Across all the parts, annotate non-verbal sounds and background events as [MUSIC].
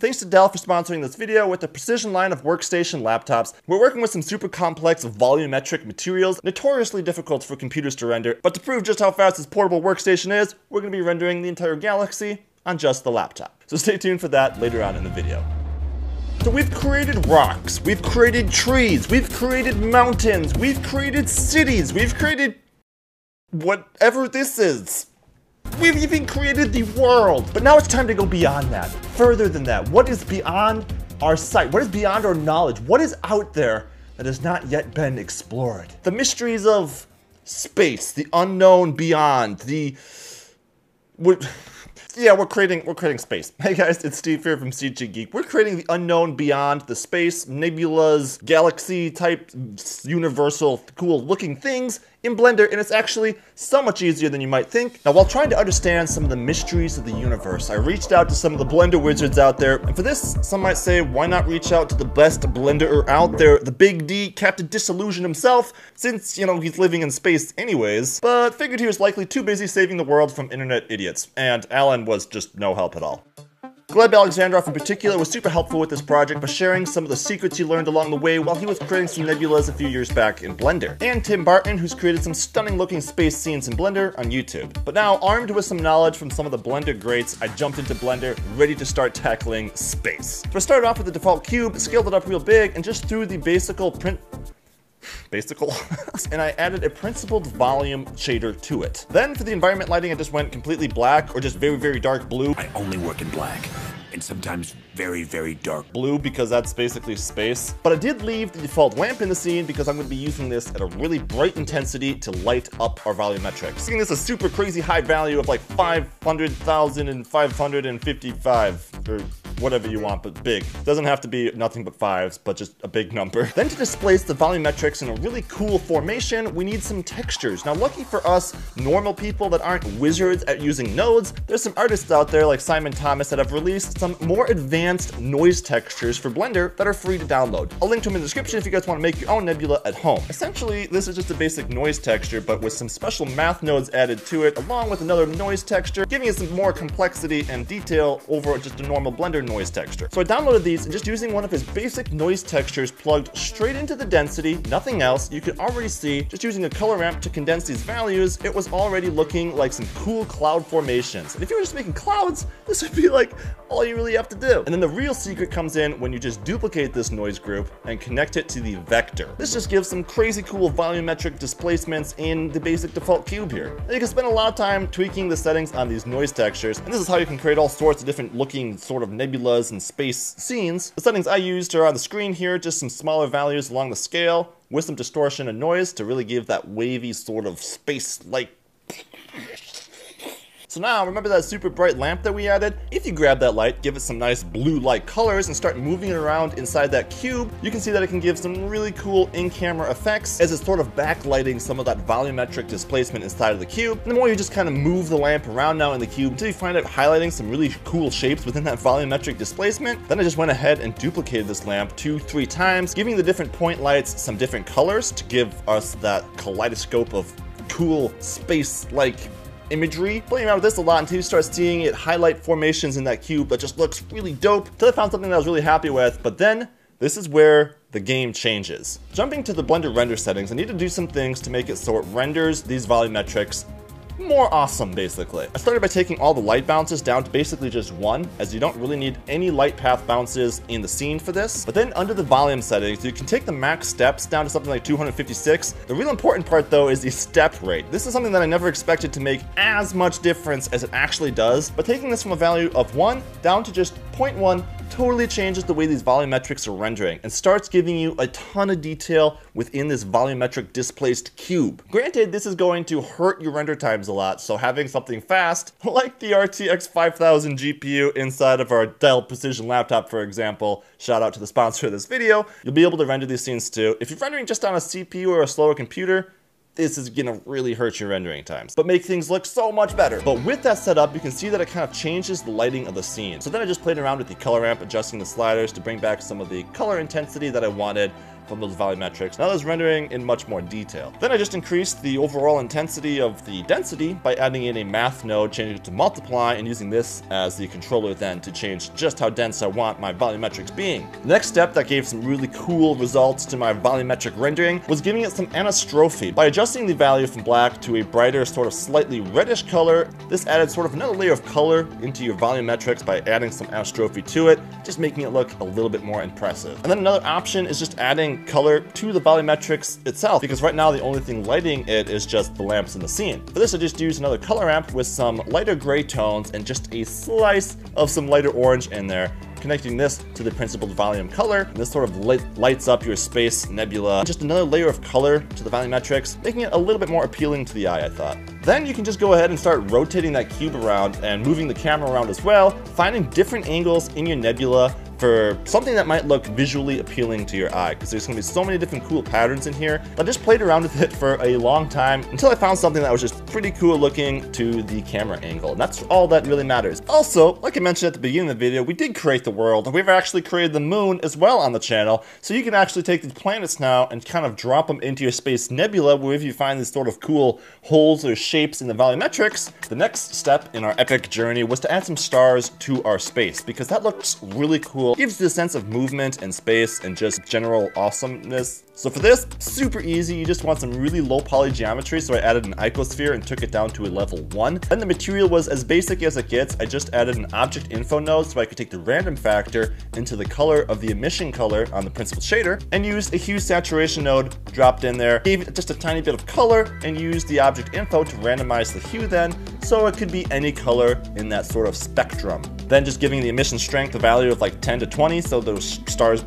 Thanks to Dell for sponsoring this video with a precision line of workstation laptops. We're working with some super complex volumetric materials, notoriously difficult for computers to render, but to prove just how fast this portable workstation is, we're going to be rendering the entire galaxy on just the laptop. So stay tuned for that later on in the video. So we've created rocks, we've created trees, we've created mountains, we've created cities, we've created whatever this is. We've even created the world. But now it's time to go beyond that. Further than that. What is beyond our sight? What is beyond our knowledge? What is out there that has not yet been explored? The mysteries of space, the unknown beyond, the yeah, we're creating we're creating space. [LAUGHS] Hey guys, it's Steve here from CG Geek. We're creating the unknown beyond the space, nebulas, galaxy type, universal, cool looking things in Blender, and it's actually so much easier than you might think. Now, while trying to understand some of the mysteries of the universe, I reached out to some of the Blender wizards out there, and for this, some might say, why not reach out to the best Blenderer out there, the Big D, Captain Disillusion himself, since, you know, he's living in space anyways, but figured he was likely too busy saving the world from internet idiots, and Alan was just no help at all. Gleb Alexandrov in particular was super helpful with this project by sharing some of the secrets he learned along the way while he was creating some nebulas a few years back in Blender. And Tim Barton, who's created some stunning looking space scenes in Blender on YouTube. But now, armed with some knowledge from some of the Blender greats, I jumped into Blender ready to start tackling space. So I started off with the default cube, scaled it up real big, and just threw the basical print basical, [LAUGHS] and I added a principled volume shader to it. Then for the environment lighting, I just went completely black or just very, very dark blue. I only work in black and sometimes very, very dark blue because that's basically space. But I did leave the default lamp in the scene because I'm going to be using this at a really bright intensity to light up our volumetrics. Seeing this a super crazy high value of like 500,000 and 555 or whatever you want, but big. Doesn't have to be nothing but fives, but just a big number. Then to displace the volumetrics in a really cool formation, we need some textures. Now lucky for us, normal people that aren't wizards at using nodes, there's some artists out there like Simon Thomas that have released some more advanced noise textures for Blender that are free to download. I'll link to them in the description if you guys want to make your own nebula at home. Essentially, this is just a basic noise texture, but with some special math nodes added to it, along with another noise texture, giving it some more complexity and detail over just a normal Blender noise texture. So I downloaded these and just using one of his basic noise textures plugged straight into the density, nothing else, you can already see, just using a color ramp to condense these values, it was already looking like some cool cloud formations. And if you were just making clouds, this would be like all you really have to do. And then the real secret comes in when you just duplicate this noise group and connect it to the vector. This just gives some crazy cool volumetric displacements in the basic default cube here. And you can spend a lot of time tweaking the settings on these noise textures, and this is how you can create all sorts of different looking sort of nebulas and space scenes. The settings I used are on the screen here, just some smaller values along the scale, with some distortion and noise to really give that wavy sort of space-like so now, remember that super bright lamp that we added? If you grab that light, give it some nice blue light colors, and start moving it around inside that cube, you can see that it can give some really cool in-camera effects as it's sort of backlighting some of that volumetric displacement inside of the cube. And the more you just kind of move the lamp around now in the cube until you find it highlighting some really cool shapes within that volumetric displacement, then I just went ahead and duplicated this lamp two, three times, giving the different point lights some different colors to give us that kaleidoscope of cool space-like imagery. Playing around with this a lot until you start seeing it highlight formations in that cube that just looks really dope. Until I found something that I was really happy with, but then this is where the game changes. Jumping to the Blender render settings, I need to do some things to make it so it renders these volumetrics more awesome, basically. I started by taking all the light bounces down to basically just one, as you don't really need any light path bounces in the scene for this. But then under the volume settings, you can take the max steps down to something like 256. The real important part though is the step rate. This is something that I never expected to make as much difference as it actually does, but taking this from a value of 1 down to just 0.1 totally changes the way these volumetrics are rendering and starts giving you a ton of detail within this volumetric displaced cube. Granted, this is going to hurt your render times a lot, so having something fast, [LAUGHS] like the RTX 5000 GPU inside of our Dell Precision laptop, for example, shout out to the sponsor of this video, you'll be able to render these scenes too. If you're rendering just on a CPU or a slower computer, this is gonna really hurt your rendering times, but make things look so much better. But with that set up, you can see that it kind of changes the lighting of the scene. So then I just played around with the color ramp, adjusting the sliders to bring back some of the color intensity that I wanted, from those volumetrics. Now there's rendering in much more detail. Then I just increased the overall intensity of the density by adding in a math node, changing it to multiply, and using this as the controller then to change just how dense I want my volumetrics being. The next step that gave some really cool results to my volumetric rendering was giving it some anisotropy. By adjusting the value from black to a brighter, sort of slightly reddish color, this added sort of another layer of color into your volumetrics by adding some anisotropy to it, just making it look a little bit more impressive. And then another option is just adding color to the volumetrics itself, because right now the only thing lighting it is just the lamps in the scene. For this I just used another color ramp with some lighter gray tones and just a slice of some lighter orange in there connecting this to the principled volume color. And this sort of light, lights up your space nebula. Just another layer of color to the volumetrics, making it a little bit more appealing to the eye, I thought. Then you can just go ahead and start rotating that cube around and moving the camera around as well, finding different angles in your nebula for something that might look visually appealing to your eye, because there's going to be so many different cool patterns in here. I just played around with it [LAUGHS] for a long time until I found something that was just pretty cool looking to the camera angle, and that's all that really matters. Also, like I mentioned at the beginning of the video, we did create the world. We've actually created the moon as well on the channel, so you can actually take these planets now and kind of drop them into your space nebula, where if you find these sort of cool holes or shapes in the volumetrics, the next step in our epic journey was to add some stars to our space, because that looks really cool gives you a sense of movement and space and just general awesomeness. So for this, super easy, you just want some really low poly geometry, so I added an icosphere and took it down to a level 1. Then the material was as basic as it gets, I just added an object info node so I could take the random factor into the color of the emission color on the principal shader, and used a hue saturation node dropped in there, gave it just a tiny bit of color, and used the object info to randomize the hue then, so it could be any color in that sort of spectrum. Then just giving the emission strength a value of like 10 to 20 so those stars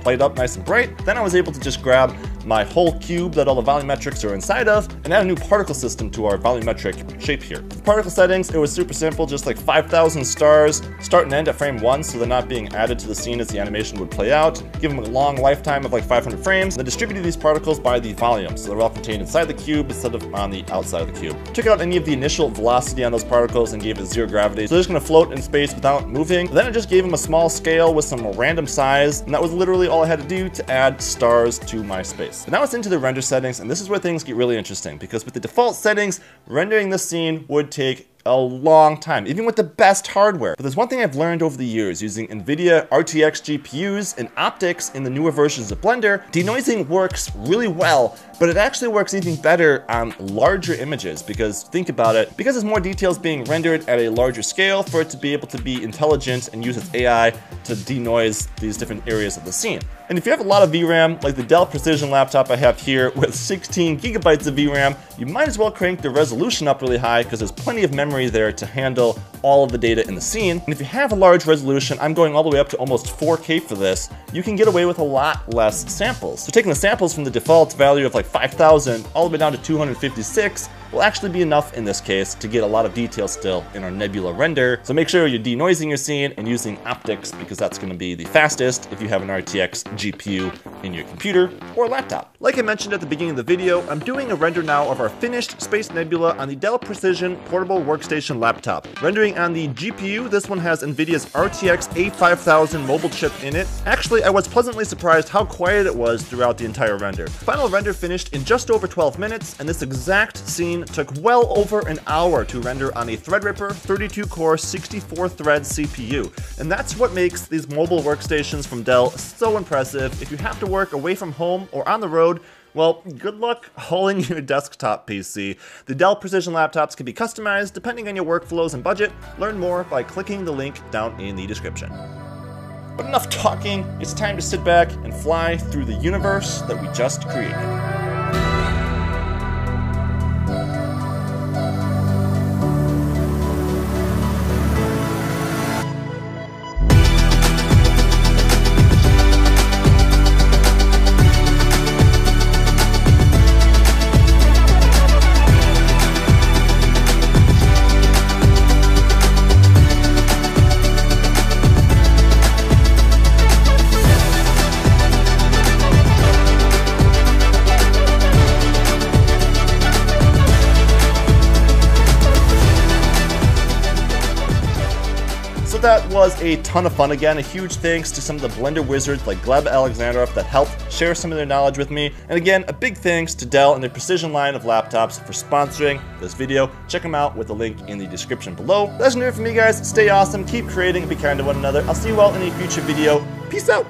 played up nice and bright. Then I was able to just grab my whole cube that all the volumetrics are inside of, and add a new particle system to our volumetric shape here. Particle settings, it was super simple, just like 5,000 stars, start and end at frame 1 so they're not being added to the scene as the animation would play out, give them a long lifetime of like 500 frames, and then distributed these particles by the volume, so they're all contained inside the cube instead of on the outside of the cube. Took out any of the initial velocity on those particles and gave it zero gravity, so they're just to float in space without moving. Then I just gave them a small scale with some random size, and that was literally all I had to do to add stars to my space. Now it's into the render settings, and this is where things get really interesting, because with the default settings, rendering the scene would take a long time, even with the best hardware. But there's one thing I've learned over the years using NVIDIA RTX GPUs and OptiX in the newer versions of Blender, denoising works really well, but it actually works even better on larger images because think about it, because there's more details being rendered at a larger scale for it to be able to be intelligent and use its AI to denoise these different areas of the scene. And if you have a lot of VRAM, like the Dell Precision laptop I have here [LAUGHS] with 16 gigabytes of VRAM, you might as well crank the resolution up really high because there's plenty of memory there to handle all of the data in the scene. And if you have a large resolution, I'm going all the way up to almost 4K for this, you can get away with a lot less samples. So taking the samples from the default value of like 5,000 all the way down to 256 will actually be enough in this case to get a lot of detail still in our nebula render. So make sure you're denoising your scene and using OptiX because that's to be the fastest if you have an RTX GPU in your computer or laptop. Like I mentioned at the beginning of the video, I'm doing a render now of our finished Space Nebula on the Dell Precision Portable Workstation laptop. Rendering on the GPU, this one has NVIDIA's RTX A5000 mobile chip in it. Actually, I was pleasantly surprised how quiet it was throughout the entire render. Final render finished in just over 12 minutes, and this exact scene took well over an hour to render on a Threadripper 32-core 64-thread CPU. And that's what makes these mobile workstations from Dell so impressive. If you have to work away from home or on the road, well, good luck hauling your desktop PC. The Dell Precision laptops can be customized depending on your workflows and budget. Learn more by clicking the link down in the description. But enough talking, it's time to sit back and fly through the universe that we just created. That was a ton of fun again. A huge thanks to some of the Blender wizards like Gleb Alexandrov that helped share some of their knowledge with me. And again, a big thanks to Dell and their precision line of laptops for sponsoring this video. Check them out with the link in the description below. That's it for me, guys. Stay awesome, keep creating, and be kind to one another. I'll see you all in a future video. Peace out.